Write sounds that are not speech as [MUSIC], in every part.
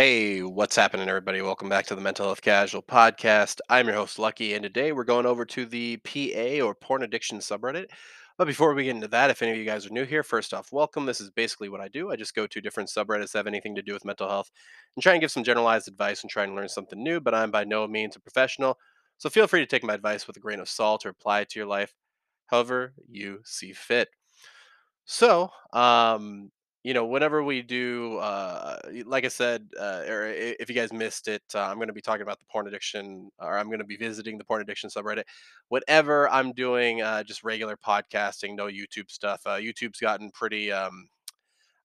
Hey, what's happening, everybody? Welcome back to the Mental Health Casual Podcast. I'm your host, Lucky, and today we're going over to the PA or porn addiction subreddit. But before we get into that, if any of you guys are new here, first off, welcome. This is basically what I do. I just go to different subreddits that have anything to do with mental health and try and give some generalized advice and try and learn something new. But I'm by no means a professional. So feel free to take my advice with a grain of salt or apply it to your life however you see fit. So, um, you know, whenever we do, uh, like I said, uh, or if you guys missed it, uh, I'm going to be talking about the porn addiction, or I'm going to be visiting the porn addiction subreddit. Whatever I'm doing, uh, just regular podcasting, no YouTube stuff. Uh, YouTube's gotten pretty, um,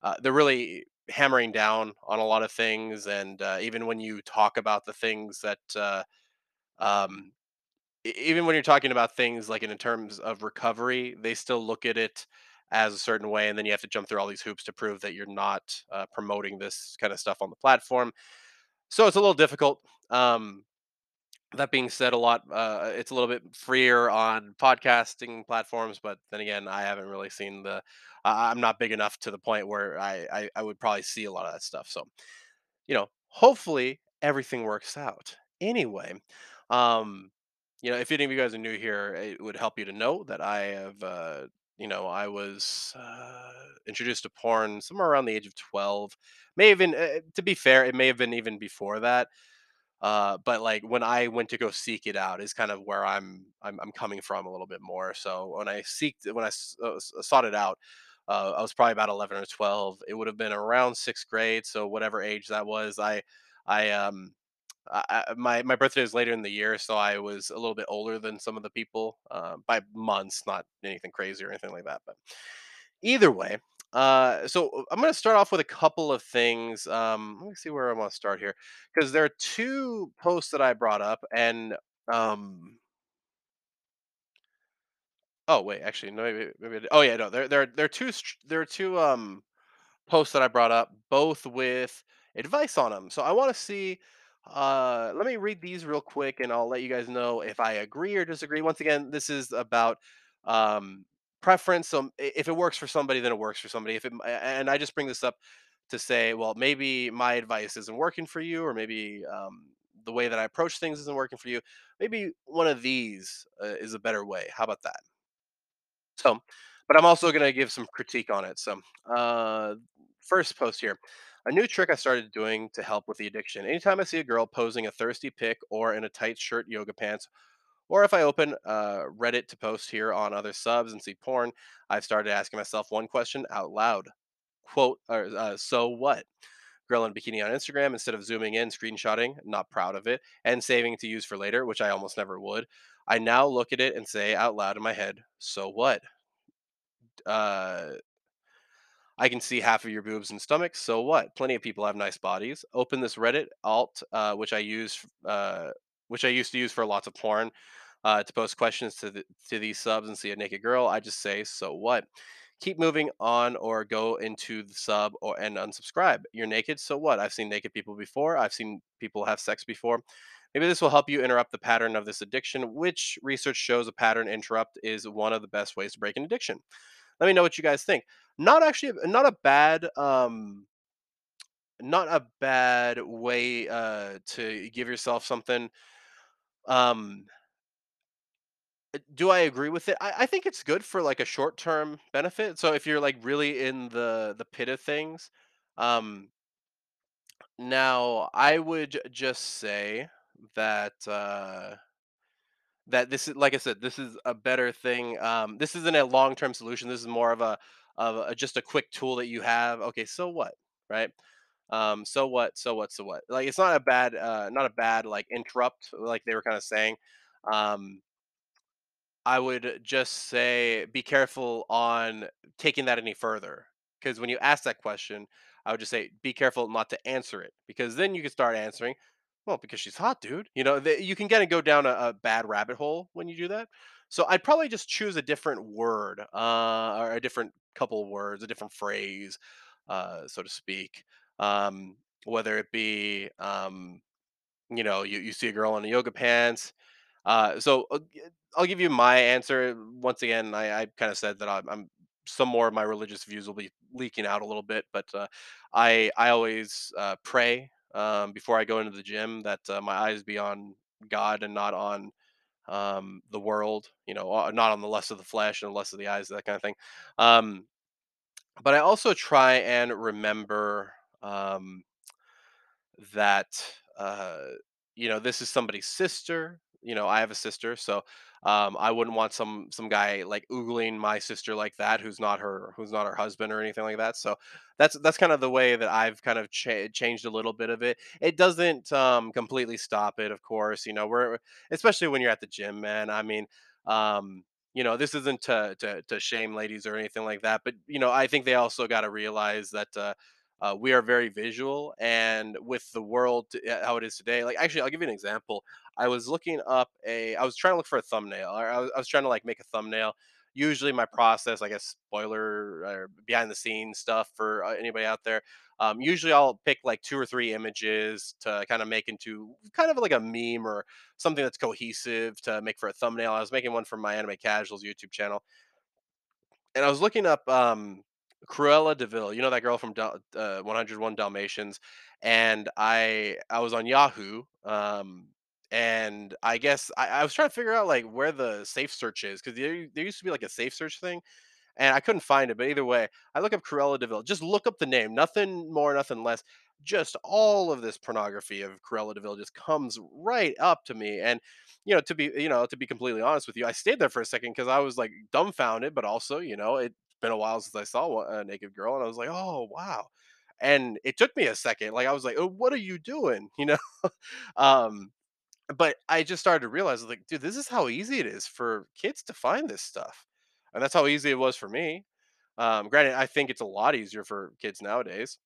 uh, they're really hammering down on a lot of things, and uh, even when you talk about the things that, uh, um, even when you're talking about things like in terms of recovery, they still look at it as a certain way, and then you have to jump through all these hoops to prove that you're not uh, promoting this kind of stuff on the platform. So it's a little difficult. Um, that being said, a lot uh, it's a little bit freer on podcasting platforms, but then again, I haven't really seen the. I I'm not big enough to the point where I, I I would probably see a lot of that stuff. So you know, hopefully everything works out. Anyway, um, you know, if any of you guys are new here, it would help you to know that I have, uh, you know, I was uh, introduced to porn somewhere around the age of 12. May even, uh, to be fair, it may have been even before that. Uh, but like when I went to go seek it out is kind of where I'm I'm, I'm coming from a little bit more. So when I seeked when I uh, sought it out, uh, I was probably about 11 or 12. It would have been around sixth grade, so whatever age that was. I I um I, I- my my birthday is later in the year, so I was a little bit older than some of the people uh, by months, not anything crazy or anything like that. But either way, uh, so uh, I'm going to start off with a couple of things. Um, let me see where I want to start here because there are two posts that I brought up, and um, oh wait, actually, no, maybe, maybe oh yeah, no, there there there are two there are two um posts that I brought up, both with advice on them. So I want to see. Uh, let me read these real quick, and I'll let you guys know if I agree or disagree. Once again, this is about um, preference. So if it works for somebody, then it works for somebody. If it, and I just bring this up to say, well, maybe my advice isn't working for you, or maybe um, the way that I approach things isn't working for you. Maybe one of these uh, is a better way. How about that? So, but I'm also going to give some critique on it. So, uh, first post here. A new trick I started doing to help with the addiction. Anytime I see a girl posing a thirsty pic or in a tight shirt, yoga pants, or if I open uh, Reddit to post here on other subs and see porn, I've started asking myself one question out loud. Quote, or, uh, so what? Girl in bikini on Instagram, instead of zooming in, screenshotting, not proud of it, and saving to use for later, which I almost never would, I now look at it and say out loud in my head, so what? uh, I can see half of your boobs and stomach. So what? Plenty of people have nice bodies. Open this Reddit alt, uh, which I use, uh, which I used to use for lots of porn, uh, to post questions to the, to these subs and see a naked girl. I just say, so what? Keep moving on, or go into the sub or and unsubscribe. You're naked, so what? I've seen naked people before. I've seen people have sex before. Maybe this will help you interrupt the pattern of this addiction, which research shows a pattern interrupt is one of the best ways to break an addiction. Let me know what you guys think. Not actually not a bad um not a bad way uh to give yourself something. Um uh, do I agree with it? I, I think it's good for like a short term benefit. So if you're like really in the the pit of things, um now I would just say that uh that this is like I said, this is a better thing. Um, this isn't a long term solution. This is more of a of a, just a quick tool that you have. Okay, so what, right? Um, so what, so what, so what? Like it's not a bad, uh, not a bad like interrupt, like they were kind of saying. Um, I would just say be careful on taking that any further. Because when you ask that question, I would just say be careful not to answer it. Because then you can start answering, well, because she's hot, dude. You know, you can kind of go down a, a bad rabbit hole when you do that. So I'd probably just choose a different word, uh, or a different couple of words, a different phrase, uh, so to speak. Um, whether it be, um, you know, you, you see a girl in the yoga pants, uh, so uh, g- I'll give you my answer. Once again, I, I kind of said that I'm, I'm some more of my religious views will be leaking out a little bit, but uh, I I always uh, pray um, before I go into the gym that uh, my eyes be on God and not on um, the world, you know, not on the lust of the flesh and the lust of the eyes, that kind of thing. Um, but I also try and remember um, that uh, you know this is somebody's sister. You know, I have a sister, so um, I wouldn't want some some guy like oogling my sister like that, who's not her, who's not her husband or anything like that. So that's that's kind of the way that I've kind of cha- changed a little bit of it. It doesn't um, completely stop it, of course. You know, we're especially when you're at the gym, man. I mean, um, you know, this isn't to, to to shame ladies or anything like that, but you know, I think they also got to realize that. Uh, uh, we are very visual, and with the world uh, how it is today, like actually, I'll give you an example. I was looking up a, I was trying to look for a thumbnail, or I was, I was trying to like make a thumbnail. Usually, my process, I guess, spoiler or behind the scenes stuff for uh, anybody out there. Um, usually, I'll pick like two or three images to kind of make into kind of like a meme or something that's cohesive to make for a thumbnail. I was making one for my Anime Casuals YouTube channel and I was looking up um, Cruella de Vil. You know that girl from Dal- uh, 101 Dalmatians, and I I was on Yahoo, um, and I guess I, I was trying to figure out like where the safe search is because there there used to be like a safe search thing, and I couldn't find it. But either way, I look up Cruella de Vil. Just look up the name, nothing more, nothing less. Just all of this pornography of Cruella de Vil just comes right up to me, and you know, to be you know, to be completely honest with you, I stayed there for a second because I was like dumbfounded, but also you know, it's been a while since I saw a naked girl, and I was like, oh wow. And it took me a second. Like I was like, "Oh, what are you doing?" [LAUGHS] You know, um, but I just started to realize, like, dude, this is how easy it is for kids to find this stuff, and that's how easy it was for me. Um, granted, I think it's a lot easier for kids nowadays,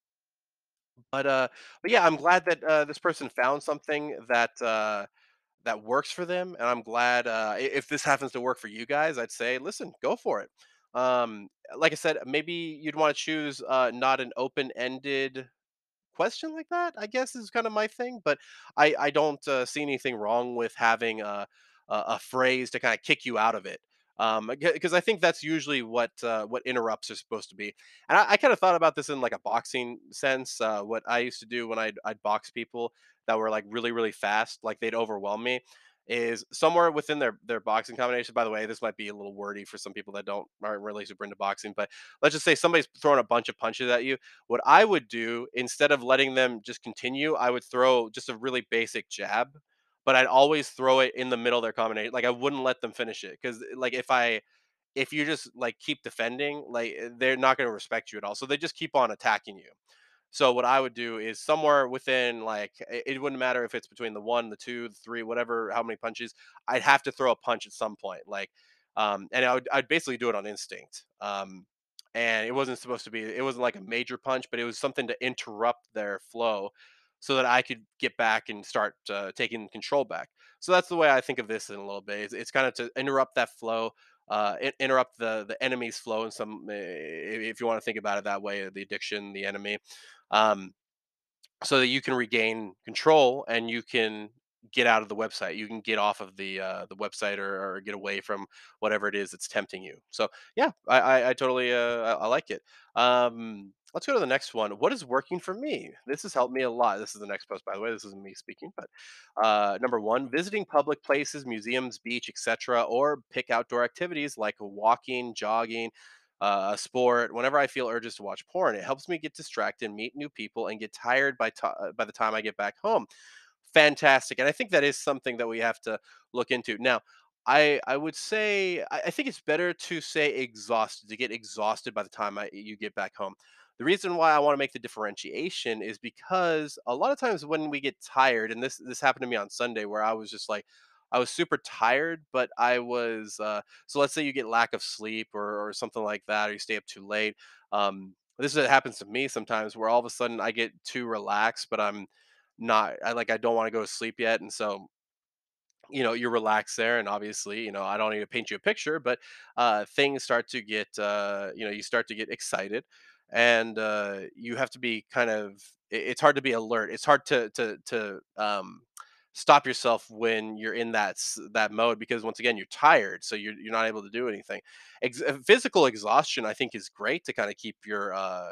but uh, but yeah, I'm glad that uh, this person found something that uh, that works for them, and I'm glad uh, if this happens to work for you guys, I'd say, listen, go for it. Um, like I said, maybe you'd want to choose uh, not an open-ended question like that, I guess is kind of my thing. But I I don't uh, see anything wrong with having a a, a phrase to kind of kick you out of it. Um, because I think that's usually what uh, what interrupts are supposed to be. And I, I kind of thought about this in like a boxing sense. Uh, what I used to do when I'd I'd box people that were like really really fast, like they'd overwhelm me. Is somewhere within their their boxing combination. By the way, this might be a little wordy for some people that don't aren't really super into boxing, but let's just say somebody's throwing a bunch of punches at you what I would do instead of letting them just continue, I would throw just a really basic jab, but I'd always throw it in the middle of their combination. Like I wouldn't let them finish it because like if I if you just like keep defending, like they're not going to respect you at all. So they just keep on attacking you. So what I would do is somewhere within like it, wouldn't matter if it's between the one, the two, the three, whatever, how many punches. I'd have to throw a punch at some point, like, um, and I would I'd basically do it on instinct. Um, and it wasn't supposed to be. It wasn't like a major punch, but it was something to interrupt their flow, so that I could get back and start uh, taking control back. So that's the way I think of this in a little bit. It's, it's kind of to interrupt that flow, uh, interrupt the the enemy's flow in some, uh, if you want to think about it that way, the addiction, the enemy um, so that you can regain control and you can get out of the website. You can get off of the uh, the website or, or get away from whatever it is that's tempting you. So yeah, I I, I totally uh, I, I like it. Um, let's go to the next one. What is working for me? This has helped me a lot. This is the next post, by the way. This isn't me speaking, but uh, number one, visiting public places, museums, beach, etc., or pick outdoor activities like walking, jogging, uh, a sport, whenever I feel urges to watch porn, it helps me get distracted, meet new people, and get tired by ti uh, by the time I get back home. Fantastic, and I think that is something that we have to look into. Now, I I would say I, I think it's better to say exhausted to get exhausted by the time I, you get back home. The reason why I want to make the differentiation is because a lot of times when we get tired, and this this happened to me on Sunday, where I was just like, I was super tired, but I was uh, so let's say you get lack of sleep or, or something like that, or you stay up too late. Um, this is what happens to me sometimes, where all of a sudden I get too relaxed, but I'm not. I like I don't want to go to sleep yet, and so you know you're relaxed there and obviously you know i don't need to paint you a picture but uh things start to get uh you know you start to get excited and uh you have to be kind of it- it's hard to be alert it's hard to to to um stop yourself when you're in that that mode because once again you're tired so you're, you're not able to do anything. Ex- uh, physical exhaustion i think is great to kind of keep your uh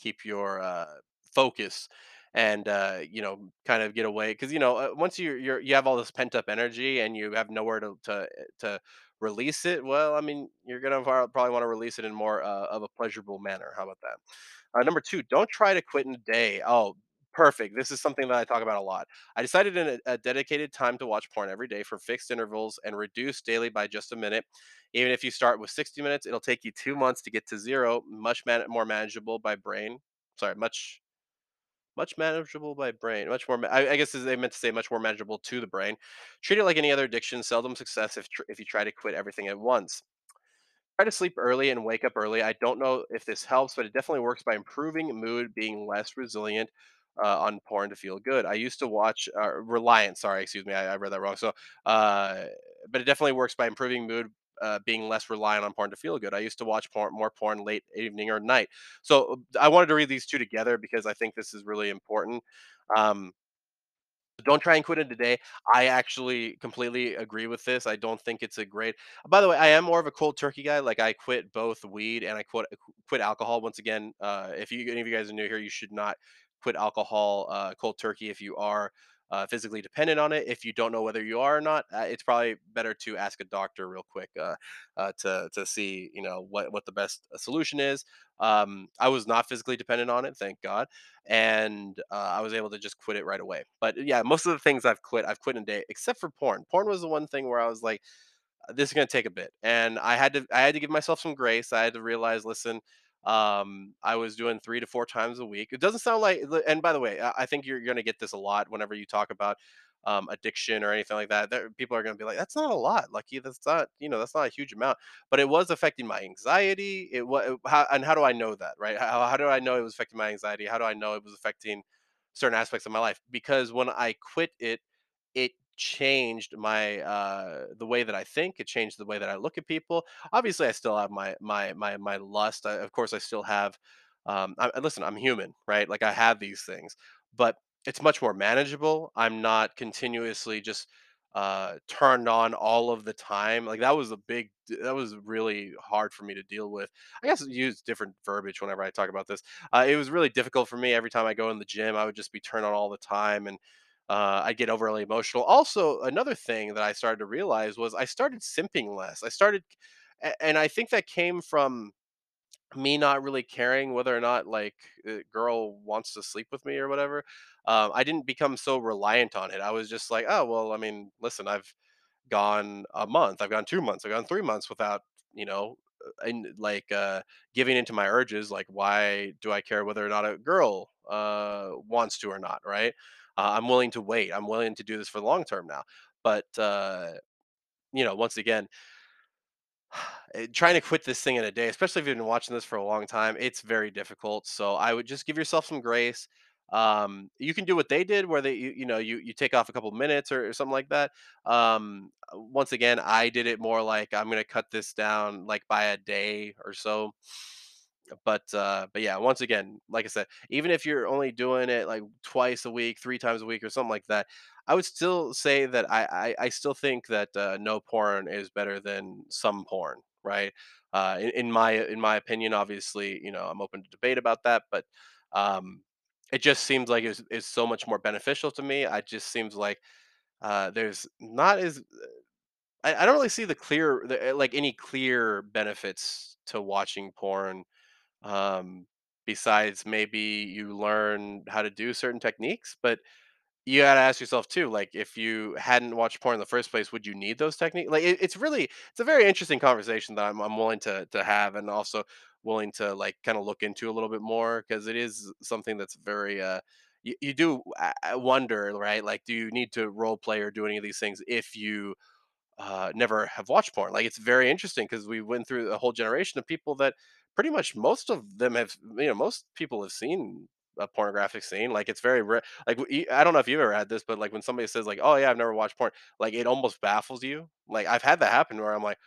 keep your uh focus and uh, you know kind of get away because you know uh, once you you're you have all this pent up energy and you have nowhere to to to release it well i mean you're gonna probably want to release it in more uh, of a pleasurable manner how about that? Uh, number two don't try to quit in a day. Oh perfect this is something that i talk about a lot i decided in a, a dedicated time to watch porn every day for fixed intervals and reduce daily by just a minute even if you start with 60 minutes it'll take you two months to get to zero much man- more manageable by brain sorry much much manageable by brain, much more. I, I guess they meant to say much more manageable to the brain. Treat it like any other addiction. Seldom success if tr- if you try to quit everything at once. Try to sleep early and wake up early. I don't know if this helps, but it definitely works by improving mood, being less resilient uh, on porn to feel good. I used to watch uh, Reliant. Sorry, excuse me, I, I read that wrong. So, uh, but it definitely works by improving mood. Uh, being less reliant on porn to feel good. I used to watch porn, more porn late evening or night. So I wanted to read these two together because I think this is really important. Um, don't try and quit it today. I actually completely agree with this. I don't think it's a great. By the way, I am more of a cold turkey guy. Like I quit both weed and I quit quit alcohol. Once again, uh, if you any of you guys are new here, you should not quit alcohol uh, cold turkey if you are uh, physically dependent on it. If you don't know whether you are or not, uh, it's probably better to ask a doctor real quick uh, uh, to to see you know what what the best uh, solution is. Um, I was not physically dependent on it, thank God and uh, I was able to just quit it right away. But yeah, most of the things I've quit, I've quit in a day, except for porn. Porn was the one thing where I was like, this is to take a bit, and I had to, I had to give myself some grace. I had to realize, listen, um, I was doing three to four times a week. It doesn't sound like, and by the way, I think you're going to get this a lot whenever you talk about um, addiction or anything like that. There, people are going to be like, "That's not a lot, Lucky. That's not, you know, that's not a huge amount." But it was affecting my anxiety. It was, how, and how do I know that, right? How, how do I know it was affecting my anxiety? How do I know it was affecting certain aspects of my life? Because when I quit it, it changed my uh the way that I think it changed the way that I look at people. Obviously I still have my my my my lust I, of course I still have um I, listen I'm human right? Like I have these things but it's much more manageable. I'm not continuously just uh turned on all of the time. Like that was a big that was really hard for me to deal with. I guess use different verbiage whenever i talk about this. Uh, it was really difficult for me. Every time i go in the gym i would just be turned on all the time and uh, I get overly emotional. Also, another thing that I started to realize was I started simping less. I started, and I think that came from me not really caring whether or not like a girl wants to sleep with me or whatever. Um, I didn't become so reliant on it. I was just like, oh well, I mean, listen, I've gone a month, I've gone two months, I've gone three months without, you know, uh, and like uh, giving into my urges. Like, why do I care whether or not a girl uh, wants to or not? Right? Uh, I'm willing to wait. I'm willing to do this for the long term now. But uh, you know, once again, [SIGHS] eh, trying to quit this thing in a day, especially if you've been watching this for a long time, it's very difficult. So I would just give yourself some grace. Um, you can do what they did, where they, you, you know, you you take off a couple minutes or, or something like that. Um, uh, once again, I did it more like I'm gonna cut this down like by a day or so. But uh, but yeah, once again, like I said, even if you're only doing it like twice a week, three times a week, or something like that, I would still say that I I, I still think that uh, no porn is better than some porn, right? Uh, in, in my in my opinion, obviously, you know, I'm open to debate about that, but um, it just seems like it's, it's so much more beneficial to me. I just seems like uh, there's not as I, I don't really see the clear the, like any clear benefits to watching porn um, besides maybe you learn how to do certain techniques but you gotta ask yourself too like if you hadn't watched porn in the first place would you need those techniques like it, it's really it's a very interesting conversation that I'm, I'm willing to to have and also willing to like kind of look into a little bit more because it is something that's very uh you, you do wonder right like do you need to role play or do any of these things if you uh, never have watched porn. Like it's very interesting because we went through a whole generation of people that pretty much most of them have, you know, most people have seen a pornographic scene. Like it's very rare. Like I don't know if you've ever had this, but like when somebody says like, "Oh yeah, I've never watched porn," like it almost baffles you. Like I've had that happen where I'm like,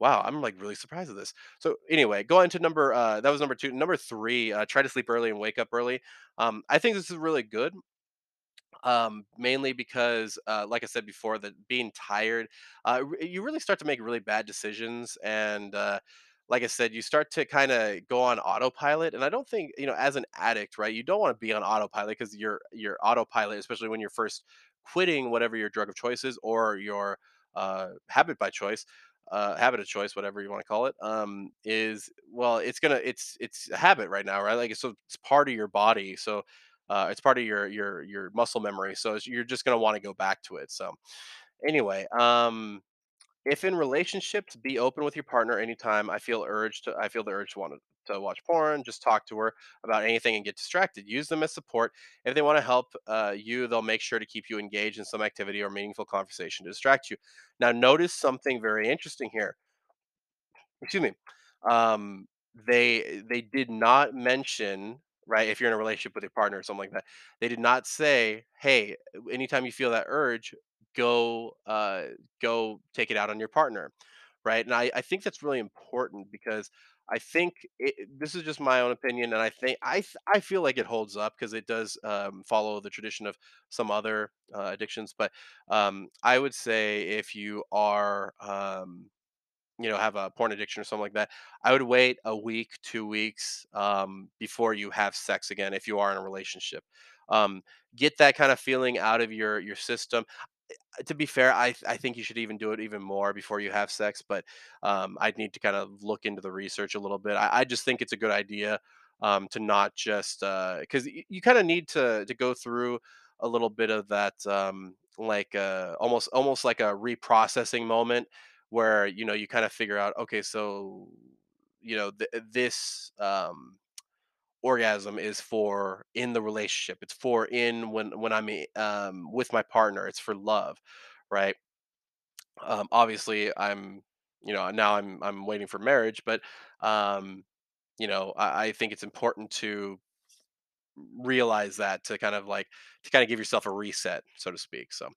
"Wow, I'm like really surprised at this." So anyway, go on to number uh, that was number two. Number three, uh, try to sleep early and wake up early. Um, I think this is really good um, mainly because, uh, like I said before, that being tired, uh, you really start to make really bad decisions, and uh, like I said, you start to kind of go on autopilot. And I don't think, you know, as an addict, right, you don't want to be on autopilot because your your autopilot, especially when you're first quitting whatever your drug of choice is or your uh, habit by choice, uh, habit of choice, whatever you want to call it, um, is well, it's gonna it's it's a habit right now, right? Like so, it's part of your body, so uh, it's part of your your your muscle memory. So you're just gonna want to go back to it. So anyway, um, if in relationships, be open with your partner anytime I feel urged to I feel the urge to want to, to watch porn, just talk to her about anything and get distracted. Use them as support. If they want to help uh, you, they'll make sure to keep you engaged in some activity or meaningful conversation to distract you. Now, notice something very interesting here. Excuse me. Um, they they did not mention right if you're in a relationship with your partner or something like that. They did not say, "Hey, anytime you feel that urge, go uh, go take it out on your partner." Right, and I, I think that's really important because I think it, this is just my own opinion, and I think I I feel like it holds up because it does um, follow the tradition of some other uh, addictions. But um, I would say if you are um, you know, have a porn addiction or something like that, I would wait a week, 2 weeks, um, before you have sex again if you are in a relationship. Um, get that kind of feeling out of your your system to be fair, I I think you should even do it even more before you have sex, but um, I'd need to kind of look into the research a little bit. I, I just think it's a good idea um, to not just because you, you kind of need to to go through a little bit of that um, like uh, almost almost like a reprocessing moment where you know you kind of figure out okay, so you know th- this um, orgasm is for in the relationship. It's for in when when I'm um, with my partner. It's for love, right? Um, obviously, I'm you know now I'm I'm waiting for marriage, but um, you know I, I think it's important to realize that to kind of like to kind of give yourself a reset, so to speak. So,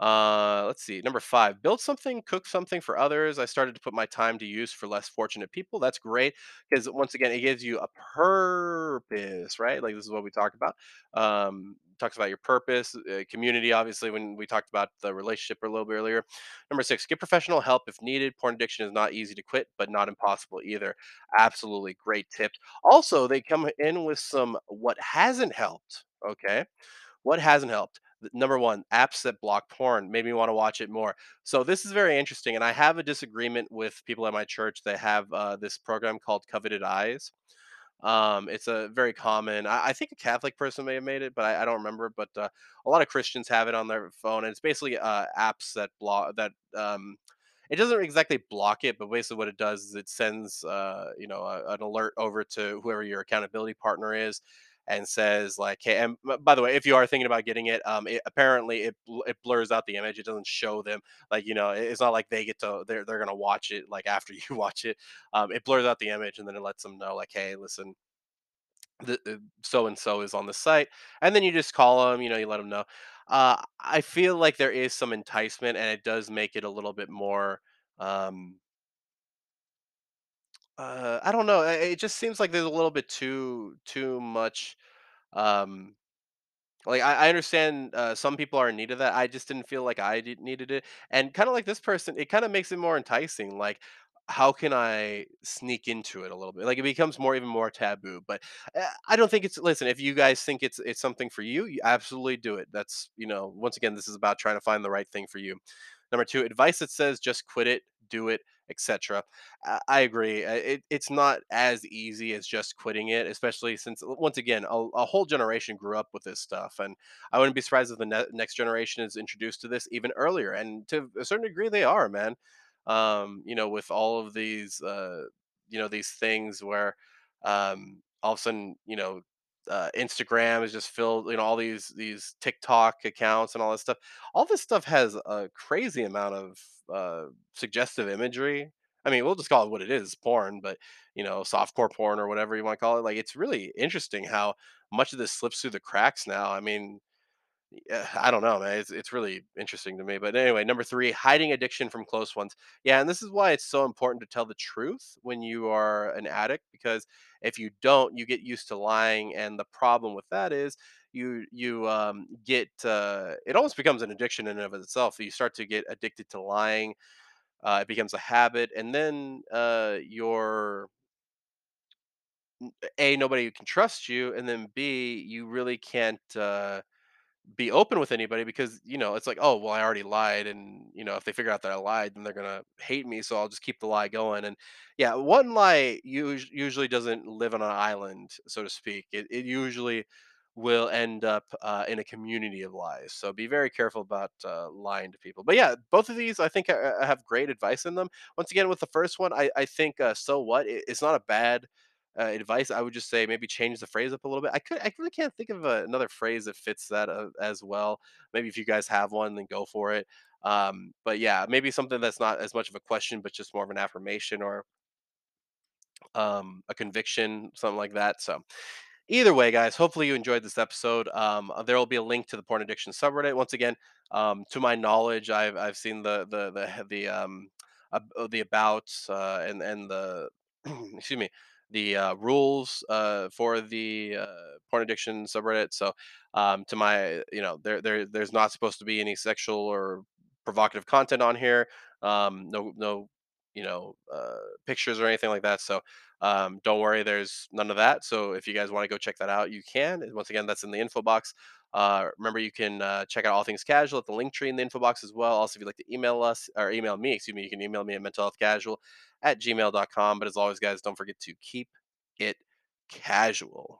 uh, let's see. Number five, build something, cook something for others. I started to put my time to use for less fortunate people. That's great because once again, it gives you a purpose, right? Like this is what we talked about. Um, talks about your purpose, uh, community. Obviously, when we talked about the relationship a little bit earlier. Number six, get professional help if needed. Porn addiction is not easy to quit, but not impossible either. Absolutely great tips. Also, they come in with some what hasn't helped. Okay. What hasn't helped? Number one, apps that block porn made me want to watch it more. So this is very interesting, and I have a disagreement with people at my church that have uh, this program called Covenant Eyes. Um, it's a very common. I, I think a Catholic person may have made it, but I, I don't remember. But uh, a lot of Christians have it on their phone, and it's basically uh, apps that block that. Um, it doesn't exactly block it, but basically what it does is it sends, uh, you know, a, an alert over to whoever your accountability partner is, and says like, "Hey." And by the way, if you are thinking about getting it, um, it, apparently it it blurs out the image. It doesn't show them like you know. It's not like they get to they're they're gonna watch it like after [LAUGHS] you watch it. Um, it blurs out the image and then it lets them know like, "Hey, listen." the so and so is on the site, and then you just call them. You know, you let them know. Uh, I feel like there is some enticement, and it does make it a little bit more. Um, uh, I don't know. It just seems like there's a little bit too too much. Um, like I, I understand uh, some people are in need of that. I just didn't feel like I did, needed it, and kind of like this person, it kind of makes it more enticing. Like, how can I sneak into it a little bit? Like it becomes more even more taboo. But uh, I don't think it's. Listen, if you guys think it's it's something for you, you absolutely do it. That's you know, once again, this is about trying to find the right thing for you. Number two, advice that says just quit it, do it, etc. I agree. Uh, It, it's not as easy as just quitting it, especially since, once again, a, a whole generation grew up with this stuff. And I wouldn't be surprised if the ne- next generation is introduced to this even earlier. And to a certain degree, they are, man. Um, you know, with all of these, uh, you know, these things where um, all of a sudden, you know, uh, Instagram is just filled, you know, all these these TikTok accounts and all this stuff. All this stuff has a crazy amount of uh, suggestive imagery. I mean, we'll just call it what it is, porn, but you know, softcore porn or whatever you want to call it. Like, it's really interesting how much of this slips through the cracks now. I mean, yeah, I don't know, man. It's it's really interesting to me. But anyway, number three, hiding addiction from close ones. Yeah, and this is why it's so important to tell the truth when you are an addict, because if you don't, you get used to lying, and the problem with that is you you um, get uh, it almost becomes an addiction in and of itself. You start to get addicted to lying uh, it becomes a habit, and then uh, your a nobody can trust you, and then b you really can't. Uh, be open with anybody because you know it's like oh well i already lied and you know if they figure out that i lied then they're gonna hate me so i'll just keep the lie going. And yeah one lie usually doesn't live on an island so to speak. It, it usually will end up uh, in a community of lies so be very careful about uh, lying to people. But yeah both of these i think uh, have great advice in them. Once again with the first one i, I think uh, so what it, it's not a bad uh, advice, I would just say maybe change the phrase up a little bit. I could, I really can't think of a, another phrase that fits that uh, as well. Maybe if you guys have one, then go for it. Um, but yeah, maybe something that's not as much of a question, but just more of an affirmation or um, a conviction, something like that. So Either way, guys, hopefully you enjoyed this episode. Um, uh, there will be a link to the porn addiction subreddit. Once again, um, to my knowledge, I've I've seen the the the the um uh, the about uh, and and the [CLEARS THROAT] excuse me the uh, rules uh, for the uh, porn addiction subreddit. So, um, to my you know there there there's not supposed to be any sexual or provocative content on here. Um, no no you know uh, pictures or anything like that. So um, don't worry, there's none of that. So if you guys want to go check that out, you can. Once again, that's in the info box. Uh, remember, you can uh, check out all things casual at the link tree in the info box as well. Also, if you'd like to email us or email me, excuse me, you can email me at mentalhealthcasual at gmail.com. But as always, guys, don't forget to keep it casual.